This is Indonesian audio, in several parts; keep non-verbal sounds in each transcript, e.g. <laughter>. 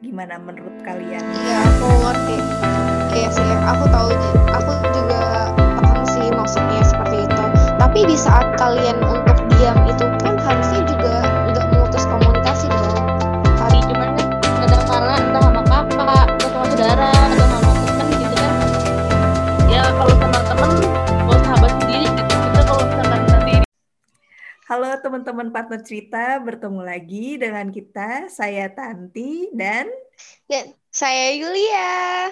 Gimana menurut kalian? Iya, aku ngerti. Iya sih, aku tahu. Aku juga paham sih maksudnya seperti itu. Tapi di saat kalian Halo teman-teman partner cerita, bertemu lagi dengan kita, saya Tanti dan Dan saya Yulia.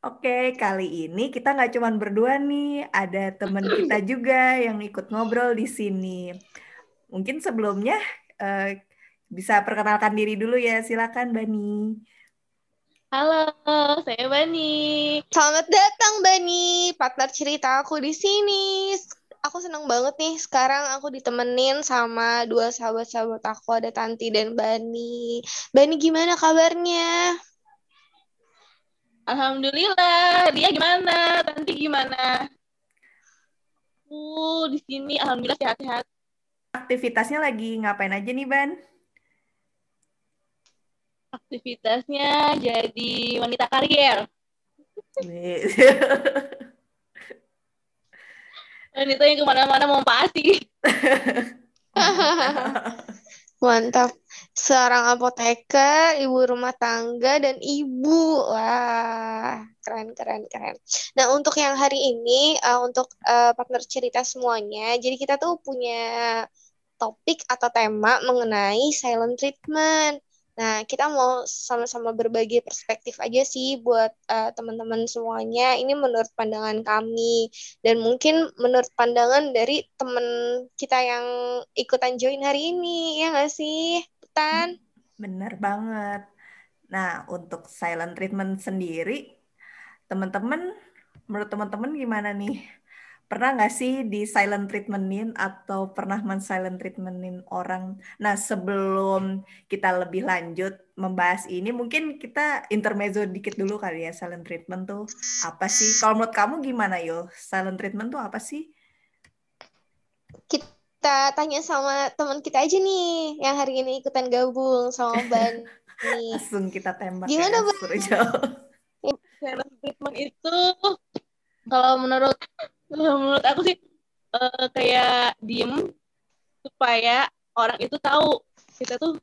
Oke, kali ini kita nggak cuma berdua nih, ada teman <clears throat> kita juga yang ikut ngobrol di sini. Mungkin sebelumnya eh, bisa perkenalkan diri dulu ya, silakan Bani. Halo, saya Bani. Selamat datang Bani, partner cerita aku di sini. Aku senang banget nih sekarang aku ditemenin sama dua sahabat-sahabat aku ada Tanti dan Bani. Bani gimana kabarnya? Alhamdulillah, dia gimana? Tanti gimana? Uh, di sini alhamdulillah sehat-sehat. Aktivitasnya lagi ngapain aja nih, Ban? Aktivitasnya jadi wanita karier. <laughs> Wanita yang ke mana-mana mau pasti. <laughs> Mantap. Seorang apoteker, ibu rumah tangga, dan ibu. Wah, keren, keren, keren. Nah, untuk yang hari ini, uh, untuk uh, partner cerita semuanya, jadi kita tuh punya topik atau tema mengenai silent treatment. Nah, kita mau sama-sama berbagi perspektif aja sih buat uh, teman-teman semuanya. Ini menurut pandangan kami dan mungkin menurut pandangan dari teman kita yang ikutan join hari ini, ya nggak sih, Tan? Bener banget. Nah, untuk silent treatment sendiri, teman-teman, menurut teman-teman gimana nih? Pernah nggak sih di silent treatmentin atau pernah men-silent treatmentin orang? Nah, sebelum kita lebih lanjut membahas ini, mungkin kita intermezzo dikit dulu kali ya, silent treatment tuh apa sih? Kalau menurut kamu gimana yo? Silent treatment tuh apa sih? Kita tanya sama teman kita aja nih, yang hari ini ikutan gabung sama <laughs> Ban. Langsung kita tembak Gimana, ya, Ban? Silent treatment itu kalau menurut menurut aku sih eh, kayak diem supaya orang itu tahu kita tuh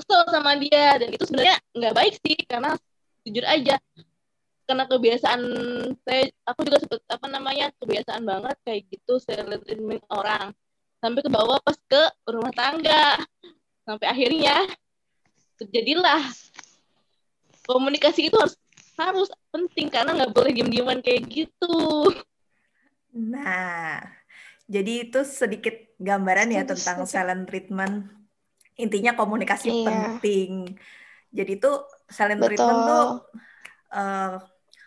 kesel sama dia. Dan itu sebenarnya nggak baik sih karena jujur aja karena kebiasaan saya aku juga sempet apa namanya kebiasaan banget kayak gitu treatment orang. Sampai ke bawah pas ke rumah tangga. Sampai akhirnya terjadilah komunikasi itu harus harus penting karena nggak boleh diem-dieman kayak gitu Nah, jadi itu sedikit gambaran ya tentang silent treatment. Intinya komunikasi Iya. penting. Jadi itu silent Betul. treatment tuh eh,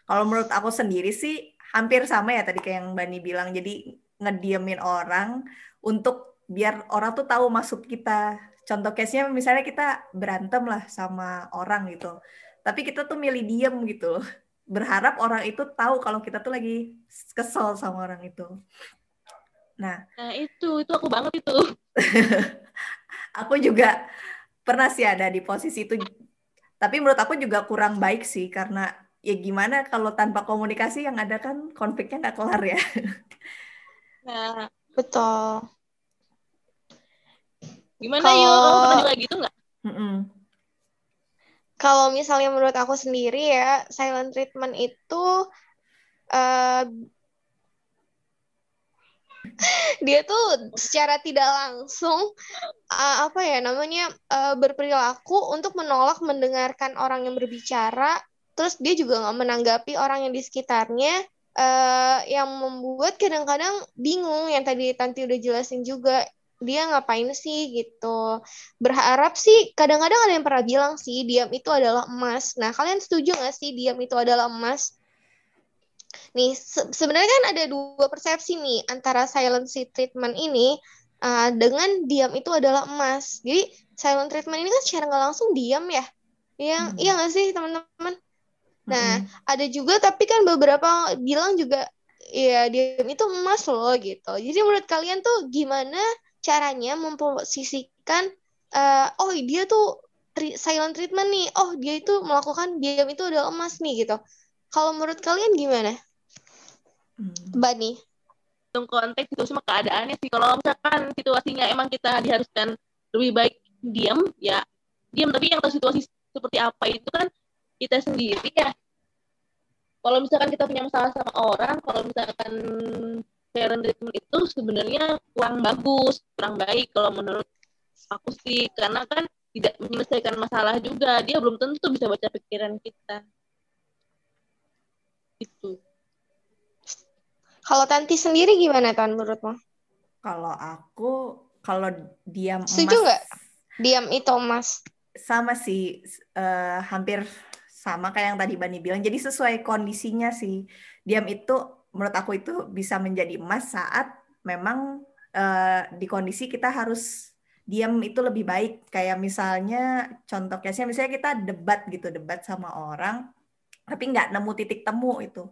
kalau menurut aku sendiri sih hampir sama ya tadi kayak yang Bani bilang. Jadi ngediemin orang untuk biar orang tuh tahu maksud kita. Contoh case-nya misalnya kita berantem lah sama orang gitu. Tapi kita tuh milih diem gitu loh. Berharap orang itu tahu kalau kita tuh lagi kesel sama orang itu. Nah, nah itu itu aku banget itu <laughs> aku juga pernah sih ada di posisi itu. Tapi menurut aku juga kurang baik sih karena ya gimana kalau tanpa komunikasi yang ada kan konfliknya nggak kelar ya. <laughs> nah Betul. gimana Kalau- yuk kamu pernah juga gitu nggak. Kalau misalnya menurut aku sendiri ya, silent treatment itu eh, <laughs> dia tuh secara tidak langsung eh, apa ya namanya eh, berperilaku untuk menolak mendengarkan orang yang berbicara, terus dia juga nggak menanggapi orang yang di sekitarnya, eh, yang membuat kadang-kadang bingung yang tadi Tanti udah jelasin juga dia ngapain sih gitu berharap sih kadang-kadang ada yang pernah bilang sih diam itu adalah emas. Nah, kalian setuju nggak sih diam itu adalah emas? Nih, se- sebenarnya kan ada dua persepsi nih antara silent treatment ini uh, dengan diam itu adalah emas. Jadi, silent treatment ini kan secara nggak langsung diam ya. Iya, Hmm. iya nggak sih teman-teman? Nah, Mm-mm. ada juga tapi kan beberapa bilang juga ya diam itu emas loh gitu. Jadi menurut kalian tuh gimana caranya memposisikan uh, oh dia tuh tri silent treatment nih. Oh dia itu melakukan diam itu udah emas nih gitu. Kalau menurut kalian gimana? Hmm. Bani Untuk konteks itu semua keadaannya sih. Kalau misalkan situasinya emang kita diharuskan lebih baik diam ya diam. Tapi yang tahu situasi seperti apa itu kan kita sendiri ya. Kalau misalkan kita punya masalah sama orang kalau misalkan parent treatment itu sebenarnya kurang bagus kurang baik kalau menurut aku sih. Karena kan tidak menyelesaikan masalah juga. Dia belum tentu bisa baca pikiran kita. Itu kalau Tanti sendiri gimana Tan menurutmu? Kalau aku kalau diam setuju nggak? Diam itu emas. Sama sih uh, hampir sama kayak yang tadi Bani bilang. Jadi sesuai kondisinya sih. Diam itu menurut aku itu bisa menjadi emas saat memang uh, di kondisi kita harus diam itu lebih baik. Kayak misalnya contoh case misalnya kita debat gitu debat sama orang tapi nggak nemu titik temu itu.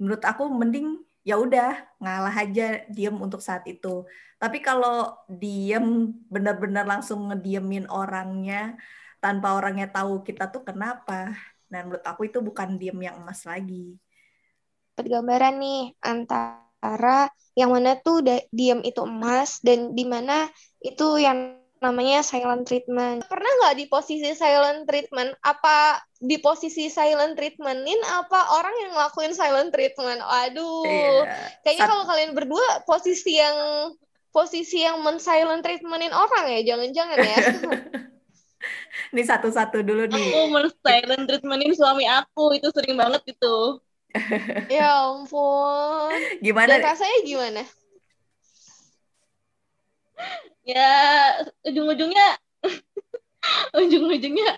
Menurut aku mending ya udah ngalah aja diam untuk saat itu. Tapi kalau diam benar-benar langsung ngediemin orangnya tanpa orangnya tahu kita tuh kenapa. Dan menurut aku itu bukan diam yang emas lagi pergambaran nih antara yang mana tuh diam itu emas dan di mana itu yang namanya silent treatment. Pernah nggak di posisi silent treatment? Apa di posisi silent treatmentin apa orang yang ngelakuin silent treatment? Aduh, yeah. kayaknya kalau kalian berdua posisi yang posisi yang men silent treatmentin orang ya, jangan-jangan ya. <laughs> Ini satu-satu dulu nih. Aku men silent treatmentin suami aku itu sering banget itu. Ya <laughs> ampun. Gimana? Dan rasanya gimana? ya ujung-ujungnya <laughs> ujung-ujungnya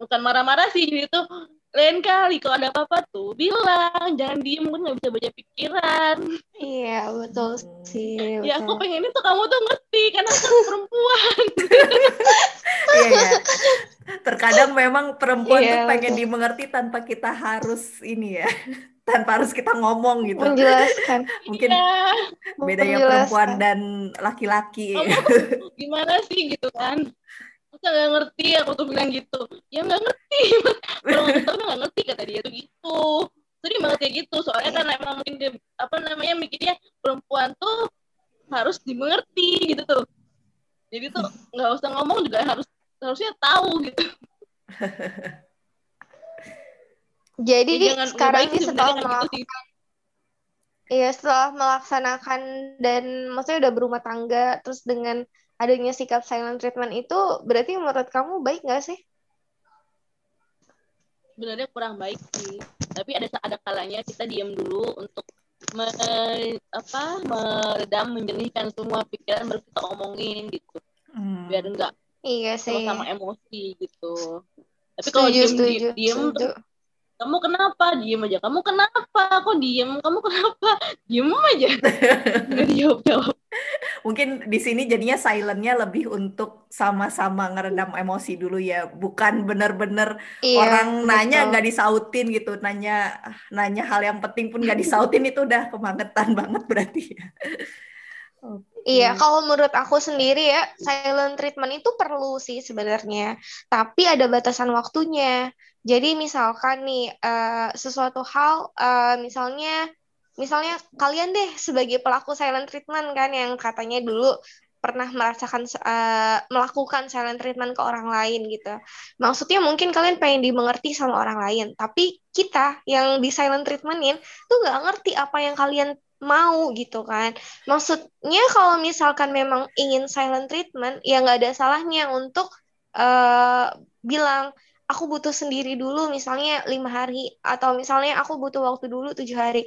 bukan marah-marah sih jadi tuh lain kali kalau ada apa-apa tuh bilang jangan diem kan nggak bisa baca pikiran iya betul sih betul. ya aku pengen itu kamu tuh ngerti karena aku perempuan <laughs> iya ya terkadang memang perempuan iya, tuh pengen betul. dimengerti tanpa kita harus ini ya tanpa harus kita ngomong gitu. Menjelaskan. <laughs> Mungkin ya. bedanya perempuan dan laki-laki. <laughs> Gimana sih gitu kan? Aku nggak ngerti? Aku tuh bilang gitu. Ya nggak ngerti. <laughs> Kalau kita nggak ngerti kata dia tuh gitu. Sering banget kayak gitu. Soalnya kan emang mungkin dia, apa namanya mikirnya perempuan tuh harus dimengerti gitu tuh. Jadi tuh nggak usah ngomong juga harus harusnya tahu gitu jadi ya, sekarang ini setelah gitu melakukan Iya, setelah melaksanakan dan maksudnya udah berumah tangga, terus dengan adanya sikap silent treatment itu, berarti menurut kamu baik nggak sih? Sebenarnya kurang baik sih. Tapi ada ada kalanya kita diam dulu untuk me, apa meredam, menjernihkan semua pikiran baru kita omongin gitu. Hmm. Biar enggak iya sih. sama emosi gitu. Tapi kalau diem, diem, kamu kenapa? Diem aja. Kamu kenapa? Kok diem? Kamu kenapa? <laughs> Diem aja. Nggak <laughs> dijawab jawab mungkin di sini jadinya silentnya lebih untuk sama-sama ngeredam emosi dulu ya. Bukan bener-bener iya, orang betul. nanya nggak disautin gitu. Nanya nanya hal yang penting pun nggak disautin itu udah kemangetan <laughs> banget berarti. Ya Okay. Iya, kalau menurut aku sendiri ya, silent treatment itu perlu sih sebenarnya, tapi ada batasan waktunya. Jadi misalkan nih uh, sesuatu hal uh, misalnya misalnya kalian deh sebagai pelaku silent treatment kan yang katanya dulu pernah merasakan uh, melakukan silent treatment ke orang lain gitu. Maksudnya mungkin kalian pengen dimengerti sama orang lain, tapi kita yang di silent treatmentin tuh nggak ngerti apa yang kalian mau gitu kan. Maksudnya kalau misalkan memang ingin silent treatment, ya nggak ada salahnya untuk uh, bilang aku butuh sendiri dulu misalnya lima hari atau misalnya aku butuh waktu dulu tujuh hari.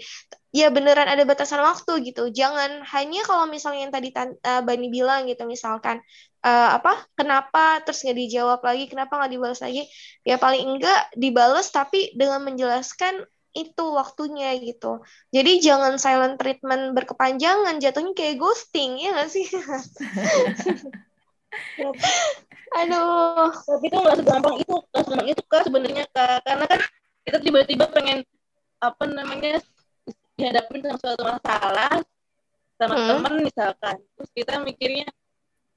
Ya beneran ada batasan waktu gitu. Jangan hanya kalau misalnya yang tadi uh, Bani bilang gitu misalkan uh, apa kenapa terus nggak dijawab lagi kenapa nggak dibalas lagi. Ya paling enggak dibales tapi dengan menjelaskan itu waktunya gitu. Jadi jangan silent treatment berkepanjangan. Jatuhnya kayak ghosting ya nggak sih <laughs> Aduh. Tapi itu nggak segampang itu, nggak segampang itu kak sebenarnya kak. Karena kan kita tiba-tiba pengen apa namanya dihadapin dengan suatu masalah sama hmm. teman misalkan, terus kita mikirnya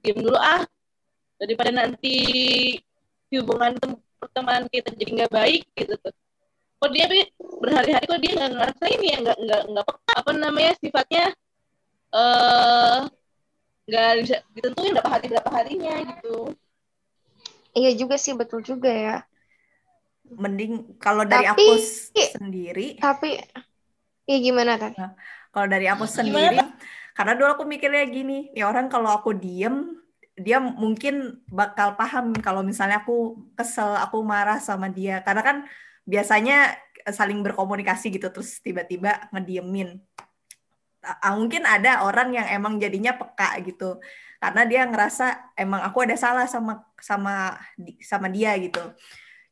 diam dulu ah, daripada nanti hubungan pertemanan kita jadi nggak baik gitu tuh kok dia berhari-hari kok dia nggak ngerasain ya nggak nggak nggak apa namanya sifatnya eh nggak bisa ditentuin berapa hari berapa harinya gitu. Iya juga sih betul juga ya. Mending kalau dari tapi, aku sendiri tapi ya gimana kan nah, kalau dari aku sendiri gimana? karena dulu aku mikirnya gini ya orang kalau aku diem dia mungkin bakal paham kalau misalnya aku kesel aku marah sama dia. Karena kan biasanya saling berkomunikasi gitu terus tiba-tiba ngediemin mungkin ada orang yang emang jadinya peka gitu karena dia ngerasa emang aku ada salah sama sama sama dia gitu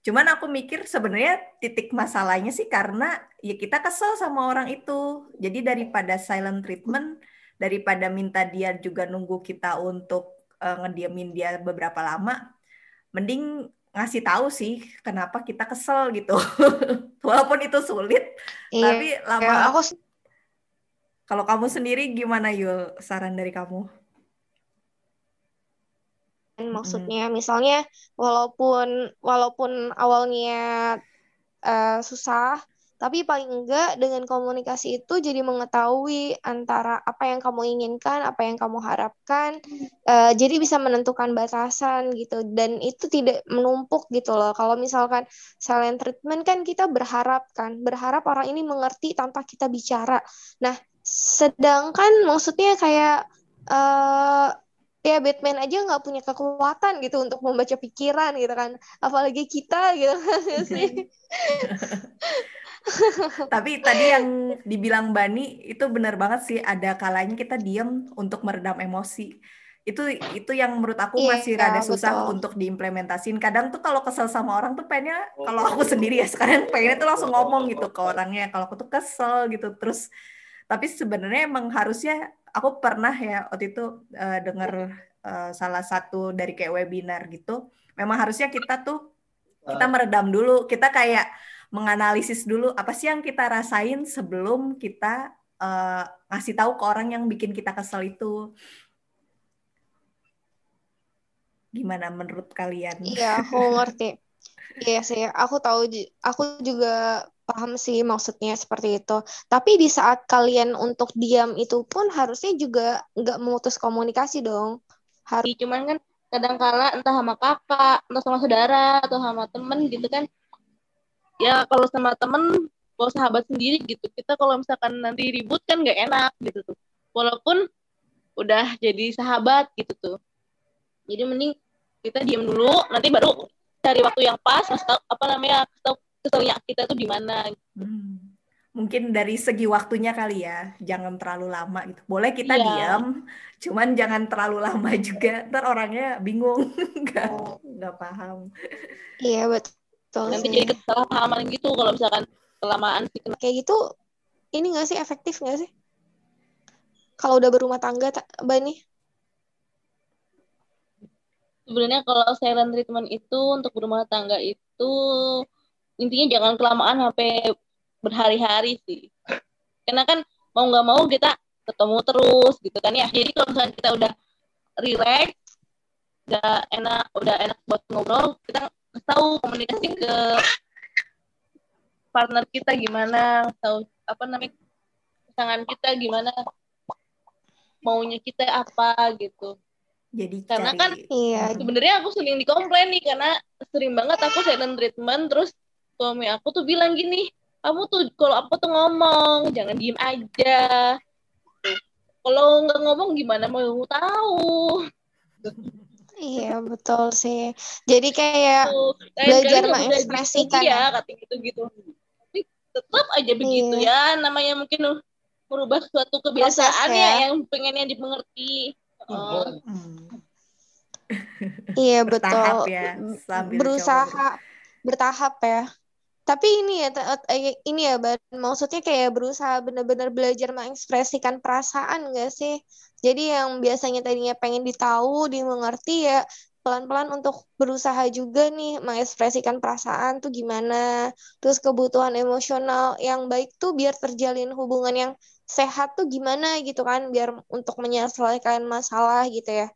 Cuman aku mikir sebenarnya titik masalahnya sih karena ya kita kesel sama orang itu. Jadi daripada silent treatment, daripada minta dia juga nunggu kita untuk uh, ngediamin dia beberapa lama, mending ngasih tahu sih kenapa kita kesel gitu. <laughs> Walaupun itu sulit, iya, tapi lama. Ya, aku kalau kamu sendiri gimana Yul? Saran dari kamu? maksudnya misalnya walaupun walaupun awalnya uh, susah tapi paling enggak dengan komunikasi itu jadi mengetahui antara apa yang kamu inginkan apa yang kamu harapkan uh, jadi bisa menentukan batasan gitu dan itu tidak menumpuk gitu loh kalau misalkan silent treatment kan kita berharap kan berharap orang ini mengerti tanpa kita bicara nah sedangkan maksudnya kayak uh, ya Batman aja nggak punya kekuatan gitu untuk membaca pikiran gitu kan. Apalagi kita gitu kan. Sih <laughs> tapi tadi yang dibilang Bani itu benar banget sih. Ada kalanya kita diem untuk meredam emosi. Itu itu yang menurut aku iya, masih rada susah betul. untuk diimplementasiin. Kadang tuh kalau kesel sama orang tuh pengennya kalau aku sendiri ya sekarang pengennya tuh langsung ngomong gitu ke orangnya. Kalau aku tuh kesel gitu. Terus tapi sebenarnya emang harusnya aku pernah ya waktu itu uh, dengar uh, salah satu dari kayak webinar gitu. Memang harusnya kita tuh kita meredam dulu, kita kayak menganalisis dulu apa sih yang kita rasain sebelum kita uh, ngasih tahu ke orang yang bikin kita kesel itu. Gimana menurut kalian? Iya, aku ngerti. Iya sih, aku tahu, aku juga paham sih maksudnya seperti itu. Tapi di saat kalian untuk diam itu pun harusnya juga nggak memutus komunikasi dong. Harus. Cuman kan kadang kala entah sama kakak, entah sama saudara, atau sama temen gitu kan. Ya kalau sama temen, kalau sahabat sendiri gitu, kita kalau misalkan nanti ribut kan nggak enak gitu tuh. Walaupun udah jadi sahabat gitu tuh. Jadi mending kita diam dulu, nanti baru cari waktu yang pas, apa namanya, keselnya kita tuh di mana hmm. mungkin dari segi waktunya kali ya jangan terlalu lama gitu boleh kita yeah. diam cuman jangan terlalu lama juga ntar orangnya bingung <laughs> nggak oh. nggak paham iya betul nanti sih. jadi kesalahpahaman gitu kalau misalkan kelamaan kayak gitu ini nggak sih efektif nggak sih kalau udah berumah tangga Bani sebenarnya kalau silent treatment itu untuk berumah tangga itu intinya jangan kelamaan sampai berhari-hari sih. Karena kan mau nggak mau kita ketemu terus gitu kan ya. Jadi kalau misalnya kita udah relax udah enak udah enak buat ngobrol kita tahu komunikasi ke partner kita gimana tahu apa namanya pasangan kita gimana maunya kita apa gitu. Jadi karena cari... kan iya. sebenarnya aku sering dikomplain nih karena sering banget aku silent treatment terus suami aku tuh bilang gini kamu tuh kalau aku tuh ngomong jangan diem aja kalau nggak ngomong gimana mau tahu iya betul sih jadi kayak belajar mengekspresikan ya kata gitu gitu tapi tetap aja begitu iya. ya namanya mungkin merubah suatu kebiasaan ya. ya yang pengennya dimengerti oh. iya betul ya, berusaha coba. bertahap ya tapi ini ya eh, ini ya maksudnya kayak berusaha benar-benar belajar mengekspresikan perasaan gak sih? Jadi yang biasanya tadinya pengen ditahu dimengerti ya pelan-pelan untuk berusaha juga nih mengekspresikan perasaan tuh gimana. Terus kebutuhan emosional yang baik tuh biar terjalin hubungan yang sehat tuh gimana gitu kan biar untuk menyelesaikan masalah gitu ya.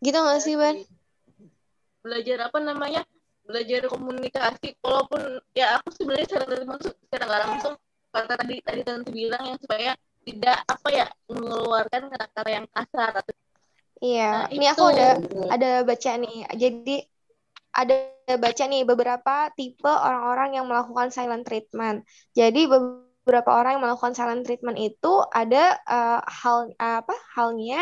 Gitu gak sih Ban? belajar apa namanya belajar komunikasi walaupun ya aku sebenarnya secara langsung secara nggak langsung kata tadi tadi tante bilang yang supaya tidak apa ya mengeluarkan kata-kata yang kasar atau Iya, Nah, ini itu. aku ada ada baca nih. Jadi ada baca nih beberapa tipe orang-orang yang melakukan silent treatment. Jadi beberapa orang yang melakukan silent treatment itu ada eh, hal apa halnya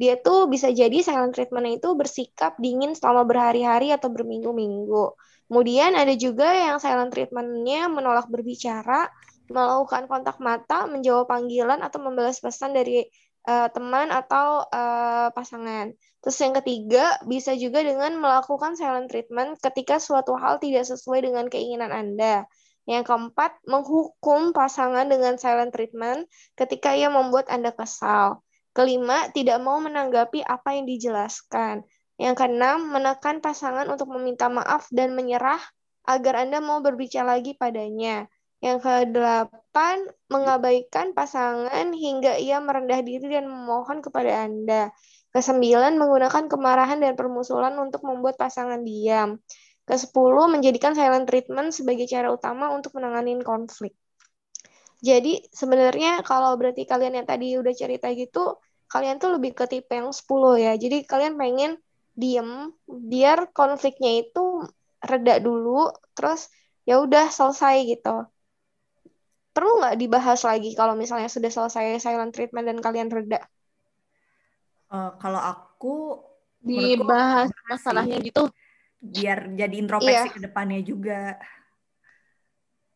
dia tuh bisa jadi silent treatment itu bersikap dingin selama berhari-hari atau berminggu-minggu. Kemudian ada juga yang silent treatmentnya menolak berbicara, melakukan kontak mata, menjawab panggilan atau membalas pesan dari eh, teman atau eh, pasangan. Terus yang ketiga, bisa juga dengan melakukan silent treatment ketika suatu hal tidak sesuai dengan keinginan Anda. Yang keempat, menghukum pasangan dengan silent treatment ketika ia membuat Anda kesal. Kelima, tidak mau menanggapi apa yang dijelaskan. Yang keenam, menekan pasangan untuk meminta maaf dan menyerah agar Anda mau berbicara lagi padanya. Yang kedelapan, mengabaikan pasangan hingga ia merendah diri dan memohon kepada Anda. Kesembilan, menggunakan kemarahan dan permusuhan untuk membuat pasangan diam. Kesepuluh, menjadikan silent treatment sebagai cara utama untuk menangani konflik. Jadi sebenarnya kalau berarti kalian yang tadi udah cerita gitu, kalian tuh lebih ke tipe yang 10 ya. Jadi kalian pengen diem biar konfliknya itu reda dulu, terus ya udah selesai gitu. Perlu nggak dibahas lagi kalau misalnya sudah selesai silent treatment dan kalian reda? Eh, kalau aku dibahas masalahnya gitu biar jadi introspeksi Iya. ke depannya juga.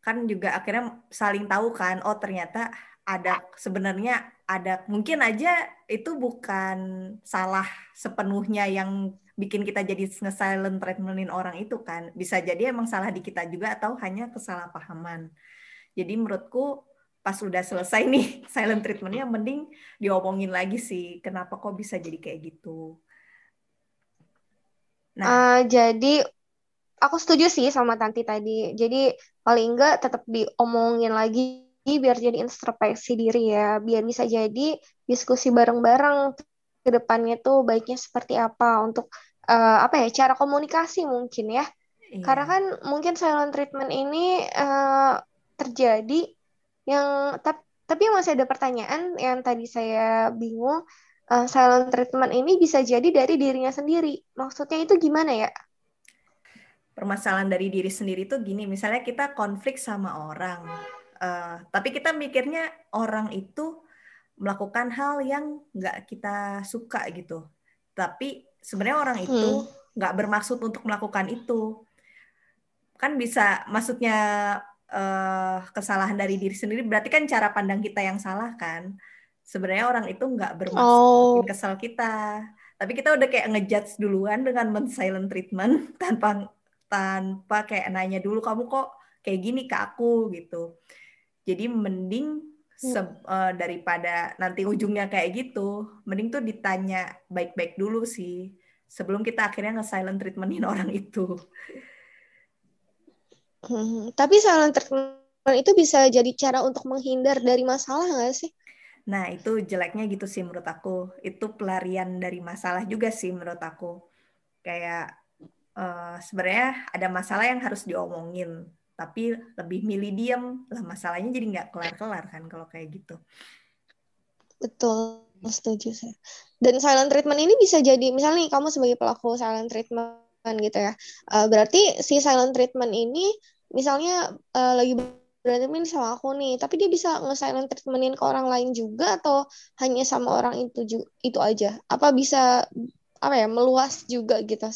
Kan juga akhirnya saling tahu kan, oh ternyata ada sebenarnya ada mungkin aja itu bukan salah sepenuhnya yang bikin kita jadi nge-silent treatmentin orang itu kan. Bisa jadi emang salah di kita juga atau hanya kesalahpahaman. Jadi menurutku pas udah selesai nih <laughs> silent treatmentnya mending diomongin lagi sih kenapa kok bisa jadi kayak gitu. Nah, Eh, jadi aku setuju sih sama Tanti tadi. Jadi paling enggak tetap diomongin lagi biar jadi introspeksi diri ya, biar bisa jadi diskusi bareng-bareng ke depannya tuh baiknya seperti apa untuk eh, apa ya cara komunikasi mungkin ya. iya. Karena kan mungkin silent treatment ini eh, terjadi yang tap- tapi masih ada pertanyaan yang tadi saya bingung. Eh, silent treatment ini bisa jadi dari dirinya sendiri. Maksudnya itu gimana ya? Permasalahan dari diri sendiri tuh gini, misalnya kita konflik sama orang, eh, tapi kita mikirnya orang itu melakukan hal yang nggak kita suka gitu, tapi sebenarnya orang itu Hmm. nggak bermaksud untuk melakukan itu, kan bisa, maksudnya eh, kesalahan dari diri sendiri, berarti kan cara pandang kita yang salah kan, sebenarnya orang itu nggak bermaksud Oh, bikin kesal kita, tapi kita udah kayak ngejudge duluan dengan men-silent treatment <laughs> tanpa tanpa kayak nanya dulu kamu kok kayak gini ke aku gitu. Jadi mending se- eh, daripada nanti ujungnya kayak gitu, mending tuh ditanya baik-baik dulu sih sebelum kita akhirnya nge-silent treatmentin <laughs> orang itu. hmm. Tapi silent treatment itu bisa jadi cara untuk menghindar dari masalah nggak sih? Nah, itu jeleknya gitu sih menurut aku. Itu pelarian dari masalah juga sih menurut aku. Kayak eh, sebenarnya ada masalah yang harus diomongin, tapi lebih milih diem lah masalahnya jadi nggak kelar-kelar kan kalau kayak gitu. Betul, setuju saya. Dan silent treatment ini bisa jadi, misalnya nih kamu sebagai pelaku silent treatment gitu ya. Eh, berarti si silent treatment ini misalnya eh, lagi berantem sama aku nih, tapi dia bisa nge-silent treatmentin ke orang lain juga atau hanya sama orang itu itu aja? Apa bisa apa ya meluas juga gitu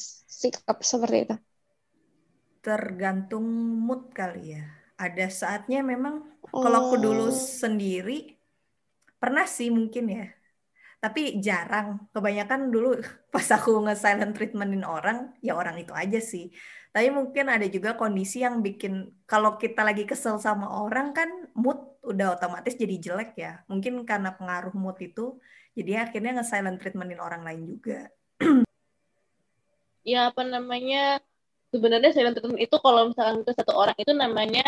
sikap seperti itu? Tergantung mood kali ya. Ada saatnya memang kalau aku dulu Oh, sendiri pernah sih mungkin ya. Tapi jarang. Kebanyakan dulu <laughs> pas aku nge-silent treatmentin orang, ya orang itu aja sih. Tapi mungkin ada juga kondisi yang bikin kalau kita lagi kesel sama orang kan mood udah otomatis jadi jelek ya. Mungkin karena pengaruh mood itu, jadi akhirnya nge-silent treatmentin orang lain juga. Ya apa namanya sebenarnya silent treatment itu kalau misalkan ke satu orang itu namanya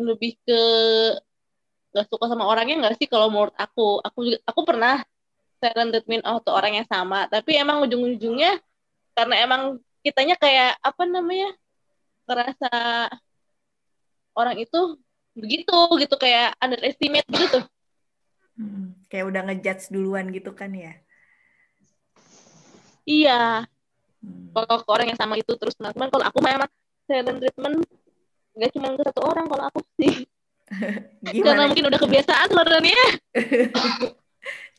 lebih ke gak suka sama orangnya nggak sih kalau menurut aku aku juga aku pernah silent treatment auto orang yang sama tapi emang ujung-ujungnya karena emang kitanya kayak apa namanya ngerasa orang itu begitu gitu kayak underestimate gitu Hmm, kayak udah ngejudge duluan gitu kan ya. Iya Hmm. kalau ke orang yang sama itu terus teman kalau aku memang silent treatment nggak cuma ke satu orang kalau aku sih <laughs> karena Gimana? mungkin udah kebiasaan sebenarnya <laughs>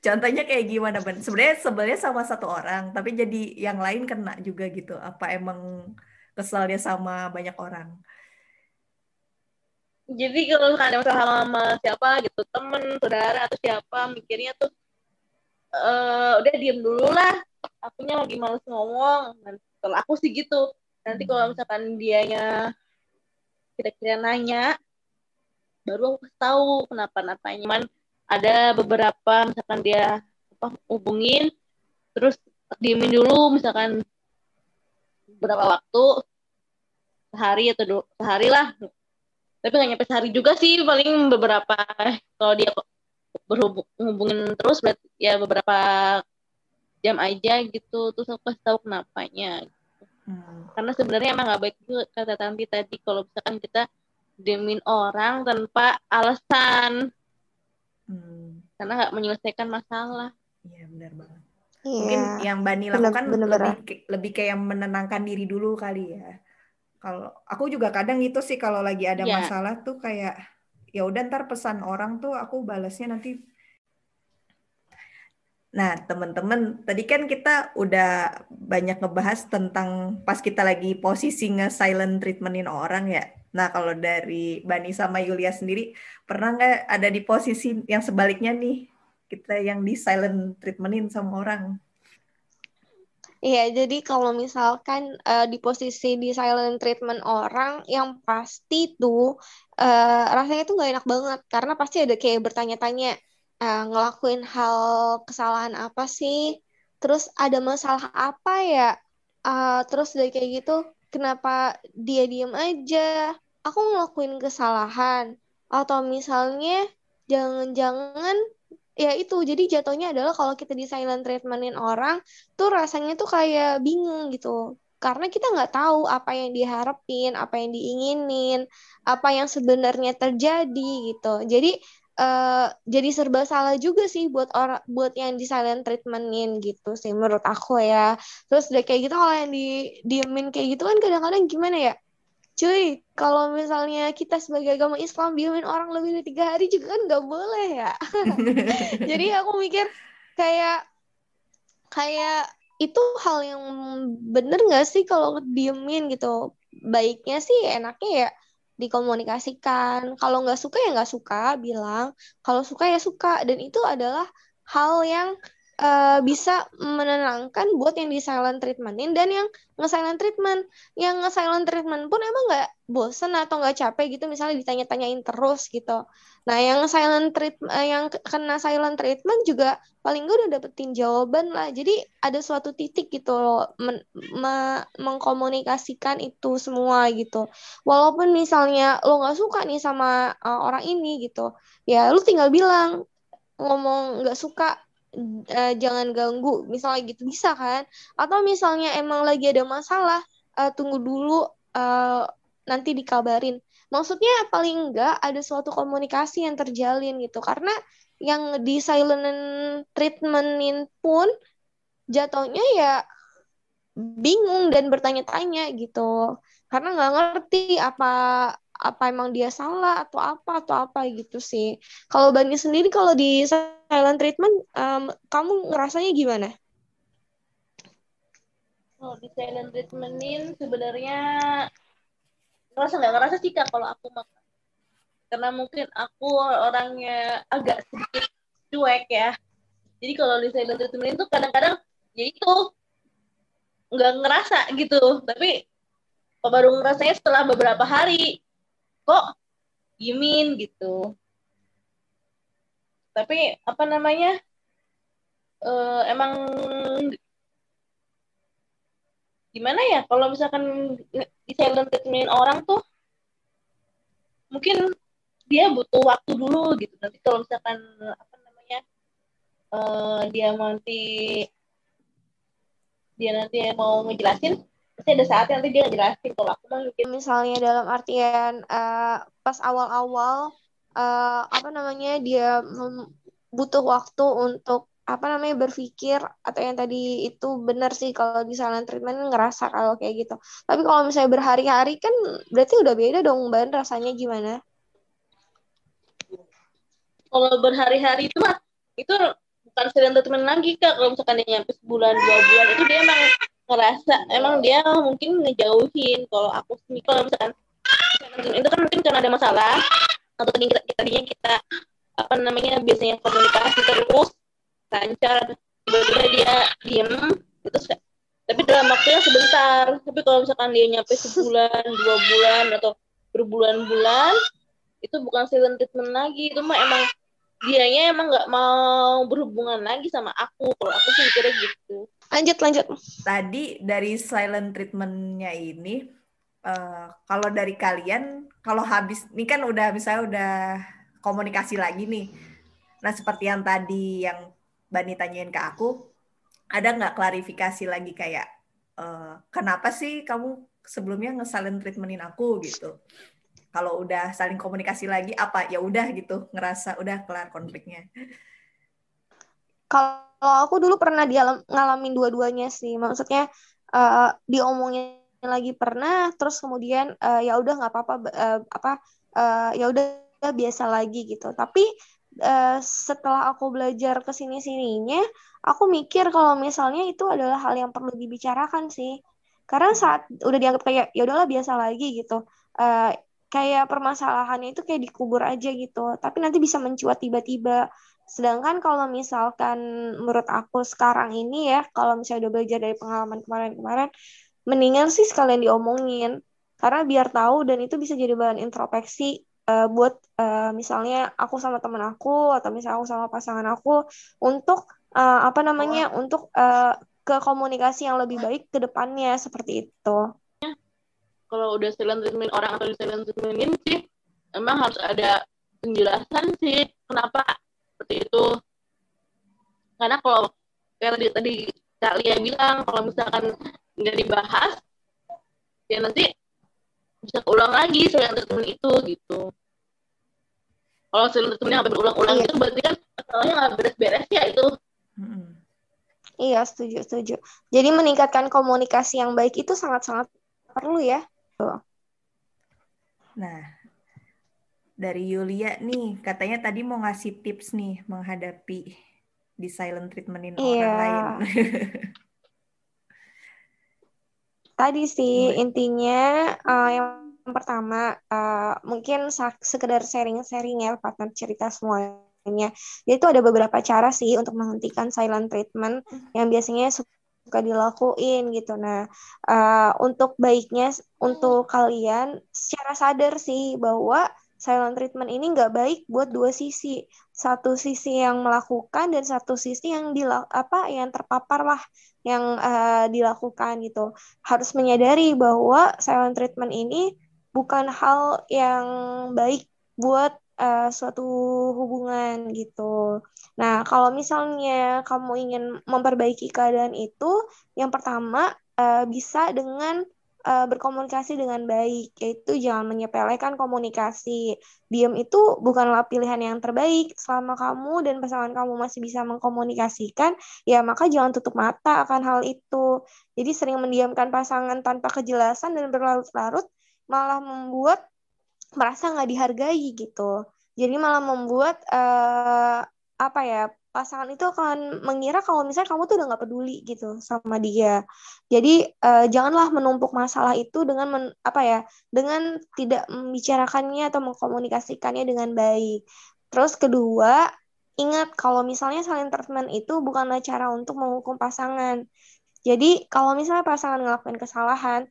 Contohnya kayak gimana, Ben? Sebenarnya sebelnya sama satu orang, tapi jadi yang lain kena juga gitu. Apa emang keselnya sama banyak orang? jadi kalau ada masalah sama siapa gitu temen saudara atau siapa mikirnya tuh eh udah diem dulu lah akunya lagi males ngomong. Nanti kalau aku sih gitu. Nanti kalau misalkan dianya kira-kira nanya baru aku tahu kenapa napanya cuman ada beberapa misalkan dia apa hubungin terus diemin dulu misalkan beberapa waktu sehari atau dua, sehari lah. Tapi nggak nyampe sehari juga sih paling beberapa kalau dia berhubung hubungin terus berarti ya beberapa jam aja gitu terus aku kasih tahu kenapanya Hmm. karena sebenarnya emang nggak baik juga kata Tanti tadi kalau misalkan kita demin orang tanpa alasan Hmm. karena nggak menyelesaikan masalah Iya, benar banget. Mungkin Iya. yang Bani bener- lakukan bener-bener. lebih ke- lebih kayak menenangkan diri dulu kali ya. Kalau aku juga kadang itu sih kalau lagi ada Iya. masalah tuh kayak ya udah ntar pesan orang tuh aku balasnya nanti. Nah, teman-teman, tadi kan kita udah banyak ngebahas tentang pas kita lagi posisi nge-silent treatmentin orang ya. Nah, kalau dari Bani sama Yulia sendiri, pernah nggak ada di posisi yang sebaliknya nih? Kita yang di silent treatmentin sama orang. Iya, jadi kalau misalkan eh, di posisi di silent treatment orang, yang pasti tuh eh, rasanya tuh nggak enak banget karena pasti ada kayak bertanya-tanya eh, ngelakuin hal kesalahan apa sih, terus ada masalah apa ya, Eh, terus dari kayak gitu kenapa dia diem aja, aku ngelakuin kesalahan atau misalnya jangan-jangan ya itu jadi jatuhnya adalah kalau kita di silent treatmentin orang tuh rasanya tuh kayak bingung gitu. Karena kita nggak tahu apa yang diharapin, apa yang diinginin, apa yang sebenarnya terjadi gitu. Jadi eh, jadi serba salah juga sih buat orang buat yang di silent treatmentin gitu sih menurut aku ya. Terus udah kayak gitu kalau yang di diemin kayak gitu kan kadang-kadang gimana ya? Cuy, kalau misalnya kita sebagai agama Islam diemin orang lebih dari tiga hari juga kan nggak boleh ya. <laughs> Jadi aku mikir kayak kayak itu hal yang bener nggak sih kalau diemin gitu baiknya sih enaknya ya dikomunikasikan. Kalau nggak suka ya nggak suka bilang. Kalau suka ya suka. Dan itu adalah hal yang eh, bisa menenangkan buat yang di silent treatmentin dan yang nge-silent treatment yang nge-silent treatment pun emang nggak bosen atau nggak capek gitu misalnya ditanya-tanyain terus gitu nah yang silent treat eh, yang kena silent treatment juga paling gue udah dapetin jawaban lah. Jadi ada suatu titik gitu loh men- me- mengkomunikasikan itu semua gitu. Walaupun misalnya lo nggak suka nih sama uh, orang ini gitu, ya lo tinggal bilang ngomong nggak suka uh, jangan ganggu, misalnya gitu bisa kan? Atau misalnya emang lagi ada masalah, uh, tunggu dulu uh, nanti dikabarin. Maksudnya paling enggak ada suatu komunikasi yang terjalin gitu karena yang di silent treatmentin pun jatuhnya ya bingung dan bertanya-tanya gitu karena nggak ngerti apa apa emang dia salah atau apa atau apa gitu sih. Kalau Bani sendiri kalau di silent treatment em, kamu ngerasanya gimana? kalau di silent treatmentin sebenarnya ngerasa nggak ngerasa sih kak kalau aku mah karena mungkin aku orangnya agak sedikit cuek ya. Jadi kalau di silent treatment itu kadang-kadang ya itu nggak ngerasa gitu. Tapi baru ngerasanya setelah beberapa hari kok diemin gitu. Tapi apa namanya eh, emang gimana ya kalau misalkan di silent treatment orang tuh mungkin dia butuh waktu dulu gitu. Nanti kalau misalkan apa namanya uh, dia nanti dia nanti mau ngejelasin pasti ada saatnya nanti dia ngejelasin kalau aku mah gitu. misalnya dalam artian uh, pas awal-awal uh, apa namanya dia butuh waktu untuk apa namanya berpikir atau yang tadi itu benar sih kalau di silent treatment ngerasa kalau kayak gitu. Tapi kalau misalnya berhari-hari kan berarti udah beda dong Ban rasanya gimana? Kalau berhari-hari itu mah itu bukan silent treatment lagi kak. Kalau misalkan dia nyampe sebulan dua bulan itu dia emang ngerasa emang dia mungkin ngejauhin. Kalau aku kalau misalkan itu kan mungkin karena ada masalah atau tadi kita, tadinya kita apa namanya biasanya komunikasi terus lancar tiba-tiba dia diem itu tapi dalam waktu yang sebentar. Tapi kalau misalkan dia nyampe sebulan dua bulan atau berbulan-bulan itu bukan silent treatment lagi. Itu mah emang dianya emang nggak mau berhubungan lagi sama aku. Kalau aku sih kira gitu lanjut lanjut tadi dari silent treatmentnya ini uh, kalau dari kalian kalau habis ini kan udah misalnya udah komunikasi lagi nih nah seperti yang tadi yang Bani tanyain ke aku, ada nggak klarifikasi lagi kayak uh, kenapa sih kamu sebelumnya ngesalin treatmentin aku gitu? Kalau udah saling komunikasi lagi apa ya udah gitu ngerasa udah kelar konfliknya. Kalau aku dulu pernah dia ngalamin dua-duanya sih, maksudnya uh, diomongin lagi pernah, terus kemudian uh, ya udah nggak apa-apa uh, apa uh, ya udah biasa lagi gitu. Tapi uh, setelah aku belajar ke sini sininya aku mikir kalau misalnya itu adalah hal yang perlu dibicarakan sih. Karena saat udah dianggap kayak ya udahlah biasa lagi gitu. Uh, kayak permasalahannya itu kayak dikubur aja gitu. Tapi nanti bisa mencuat tiba-tiba sedangkan kalau misalkan menurut aku sekarang ini ya kalau misalnya udah belajar dari pengalaman kemarin-kemarin mendingan sih sekalian diomongin karena biar tahu dan itu bisa jadi bahan introspeksi uh, buat uh, misalnya aku sama temen aku atau misalnya aku sama pasangan aku untuk uh, apa namanya oh. untuk uh, ke komunikasi yang lebih baik ke depannya seperti itu. Kalau udah silent treatment orang atau silent treatmentin sih emang harus ada penjelasan sih kenapa seperti itu. Karena kalau kayak tadi tadi Kak Lia bilang kalau misalkan nggak dibahas ya nanti bisa ulang lagi silent treatment itu gitu. Kalau silent treatmentnya sampai berulang-ulang iya. itu berarti kan masalahnya nggak beres-beres ya itu. Iya setuju setuju. Jadi meningkatkan komunikasi yang baik itu sangat-sangat perlu ya. Nah dari Yulia nih katanya tadi mau ngasih tips nih menghadapi di silent treatmentin iya. orang lain <laughs> tadi sih intinya uh, yang pertama uh, mungkin sekedar sharing-sharing ya partner cerita semuanya. Jadi itu ada beberapa cara sih untuk menghentikan silent treatment yang biasanya suka dilakuin gitu. Nah, uh, untuk baiknya untuk kalian secara sadar sih bahwa silent treatment ini nggak baik buat dua sisi. Satu sisi yang melakukan dan satu sisi yang dilak apa yang terpapar lah yang uh, dilakukan gitu. Harus menyadari bahwa silent treatment ini bukan hal yang baik buat uh, suatu hubungan gitu. Nah, kalau misalnya kamu ingin memperbaiki keadaan itu, yang pertama uh, bisa dengan uh, berkomunikasi dengan baik, yaitu jangan menyepelekan komunikasi. Diam itu bukanlah pilihan yang terbaik. Selama kamu dan pasangan kamu masih bisa mengkomunikasikan, ya maka jangan tutup mata akan hal itu. Jadi sering mendiamkan pasangan tanpa kejelasan dan berlarut-larut malah membuat merasa nggak dihargai gitu. Jadi malah membuat uh, apa ya pasangan itu akan mengira kalau misalnya kamu tuh udah nggak peduli gitu sama dia. Jadi uh, janganlah menumpuk masalah itu dengan men, apa ya dengan tidak membicarakannya atau mengkomunikasikannya dengan baik. Terus kedua ingat kalau misalnya saling treatment itu bukanlah cara untuk menghukum pasangan. Jadi kalau misalnya pasangan ngelakuin kesalahan,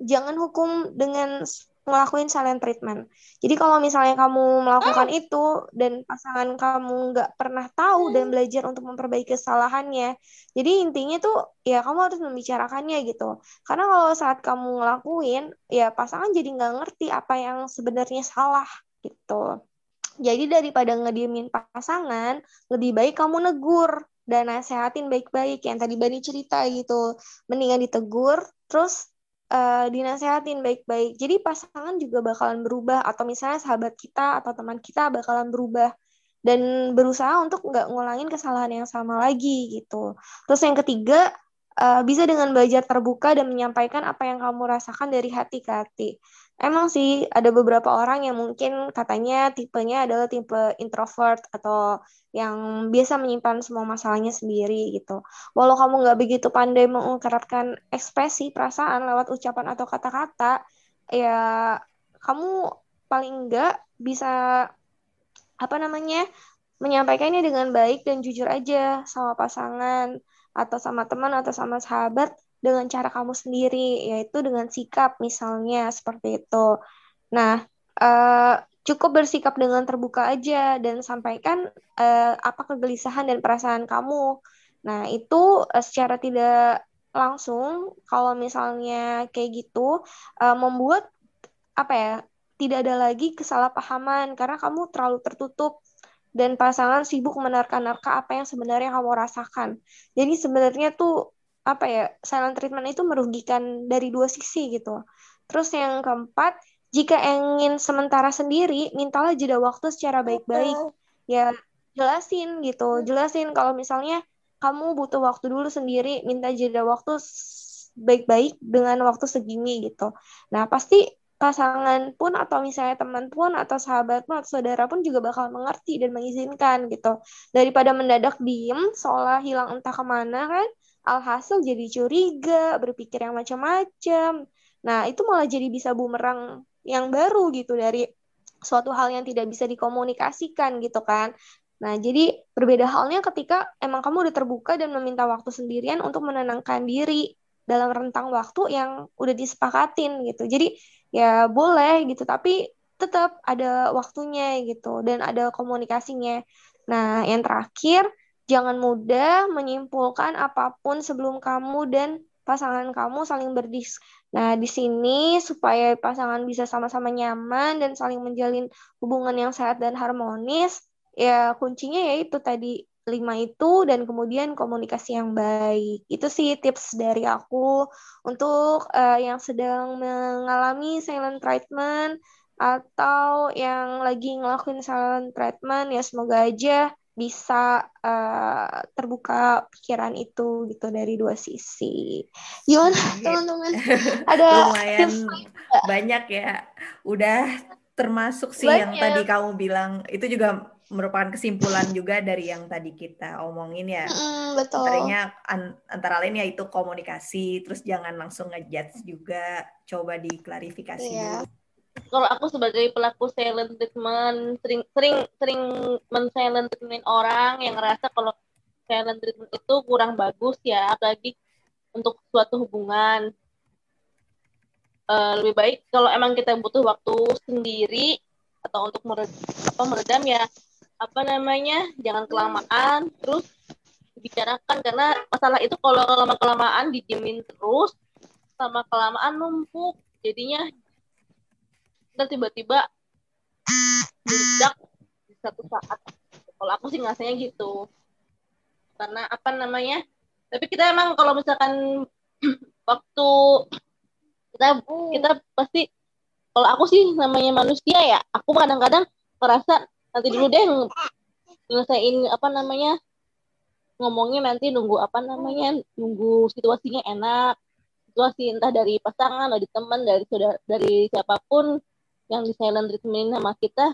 jangan hukum dengan ngelakuin silent treatment. Jadi kalau misalnya kamu melakukan oh. itu dan pasangan kamu nggak pernah tahu dan belajar untuk memperbaiki kesalahannya, jadi intinya tuh ya kamu harus membicarakannya gitu. Karena kalau saat kamu ngelakuin, ya pasangan jadi nggak ngerti apa yang sebenarnya salah gitu. Jadi daripada ngediemin pasangan, lebih baik kamu negur dan nasehatin baik-baik yang tadi Bani cerita gitu. Mendingan ditegur, terus uh, dinasehatin baik-baik. Jadi pasangan juga bakalan berubah atau misalnya sahabat kita atau teman kita bakalan berubah dan berusaha untuk nggak ngulangin kesalahan yang sama lagi gitu. Terus yang ketiga, uh, bisa dengan belajar terbuka dan menyampaikan apa yang kamu rasakan dari hati ke hati. Emang sih ada beberapa orang yang mungkin katanya tipenya adalah tipe introvert atau yang biasa menyimpan semua masalahnya sendiri gitu. Walau kamu nggak begitu pandai mengungkapkan ekspresi perasaan lewat ucapan atau kata-kata, ya kamu paling nggak bisa apa namanya menyampaikannya dengan baik dan jujur aja sama pasangan atau sama teman atau sama sahabat dengan cara kamu sendiri, yaitu dengan sikap misalnya seperti itu. Nah, uh, cukup bersikap dengan terbuka aja dan sampaikan uh, apa kegelisahan dan perasaan kamu. Nah, itu uh, secara tidak langsung kalau misalnya kayak gitu uh, membuat apa ya tidak ada lagi kesalahpahaman karena kamu terlalu tertutup dan pasangan sibuk menerka-nerka apa yang sebenarnya kamu rasakan. Jadi sebenarnya tuh apa ya silent treatment itu merugikan dari dua sisi gitu. Terus yang keempat, jika ingin sementara sendiri, mintalah jeda waktu secara baik-baik. Ya jelasin gitu, jelasin kalau misalnya kamu butuh waktu dulu sendiri, minta jeda waktu baik-baik dengan waktu segini gitu. Nah pasti pasangan pun atau misalnya teman pun atau sahabat pun atau saudara pun juga bakal mengerti dan mengizinkan gitu daripada mendadak diem seolah hilang entah ke mana kan alhasil jadi curiga berpikir yang macam-macam. Nah itu malah jadi bisa bumerang yang baru gitu dari suatu hal yang tidak bisa dikomunikasikan gitu kan. Nah, jadi berbeda halnya ketika emang kamu udah terbuka dan meminta waktu sendirian untuk menenangkan diri dalam rentang waktu yang udah disepakatin gitu. Jadi ya boleh gitu tapi tetap ada waktunya gitu dan ada komunikasinya. Nah yang terakhir jangan mudah menyimpulkan apa pun sebelum kamu dan pasangan kamu saling berdis. Nah, di sini supaya pasangan bisa sama-sama nyaman dan saling menjalin hubungan yang sehat dan harmonis, ya kuncinya yaitu tadi lima itu dan kemudian komunikasi yang baik. Itu sih tips dari aku untuk uh, yang sedang mengalami silent treatment atau yang lagi ngelakuin silent treatment ya semoga aja bisa uh, terbuka pikiran itu gitu dari dua sisi. Gimana <laughs> teman-teman? <laughs> Ada lumayan banyak ya. Udah termasuk sih banyak. yang tadi kamu bilang itu juga merupakan kesimpulan juga dari yang tadi kita omongin ya. Mm, betul. Artinya an antara lain ya itu komunikasi, terus jangan langsung ngejudge juga, coba diklarifikasi yeah. dulu. Kalau aku sebagai pelaku silent treatment sering sering sering men silent treatment orang yang ngerasa kalau silent treatment itu kurang bagus ya, apalagi untuk suatu hubungan. Uh, lebih baik kalau emang kita butuh waktu sendiri atau untuk meredam, apa meredam ya apa namanya jangan kelamaan terus dibicarakan karena masalah itu kalau lama kelamaan dijamin terus sama kelamaan numpuk jadinya dan tiba-tiba meledak di satu saat. Kalau aku sih ngasihnya gitu. Karena apa namanya? Tapi kita emang kalau misalkan <clears throat> waktu kita kita pasti kalau aku sih namanya manusia ya aku kadang-kadang merasa nanti dulu deh ngelesain apa namanya? Ngomongnya nanti nunggu apa namanya? Nunggu situasinya enak. Situasi entah dari pasangan dari teman dari sudah dari siapa pun yang di silent treatment sama kita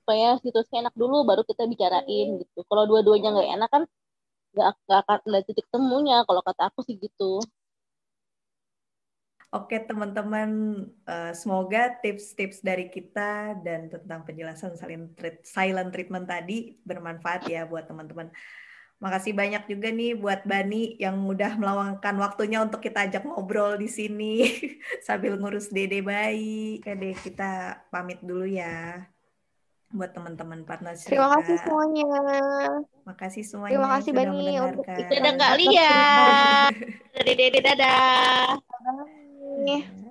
supaya situasi enak dulu baru kita bicarain gitu. Kalau dua-duanya nggak enak kan nggak akan ada titik temunya. Kalau kata aku sih gitu. Oke teman-teman, uh, semoga tips-tips dari kita dan tentang penjelasan silent treatment tadi bermanfaat ya buat teman-teman. Makasih banyak juga nih buat Bani yang udah meluangkan waktunya untuk kita ajak ngobrol di sini <laughs> sambil ngurus dede bayi. Oke deh, kita pamit dulu ya buat teman-teman partner cerita. Terima kasih semuanya. Makasih semuanya. Terima kasih Bani untuk kita Dadah Kak Lia. Dadah, dadah, dadah. Yeah.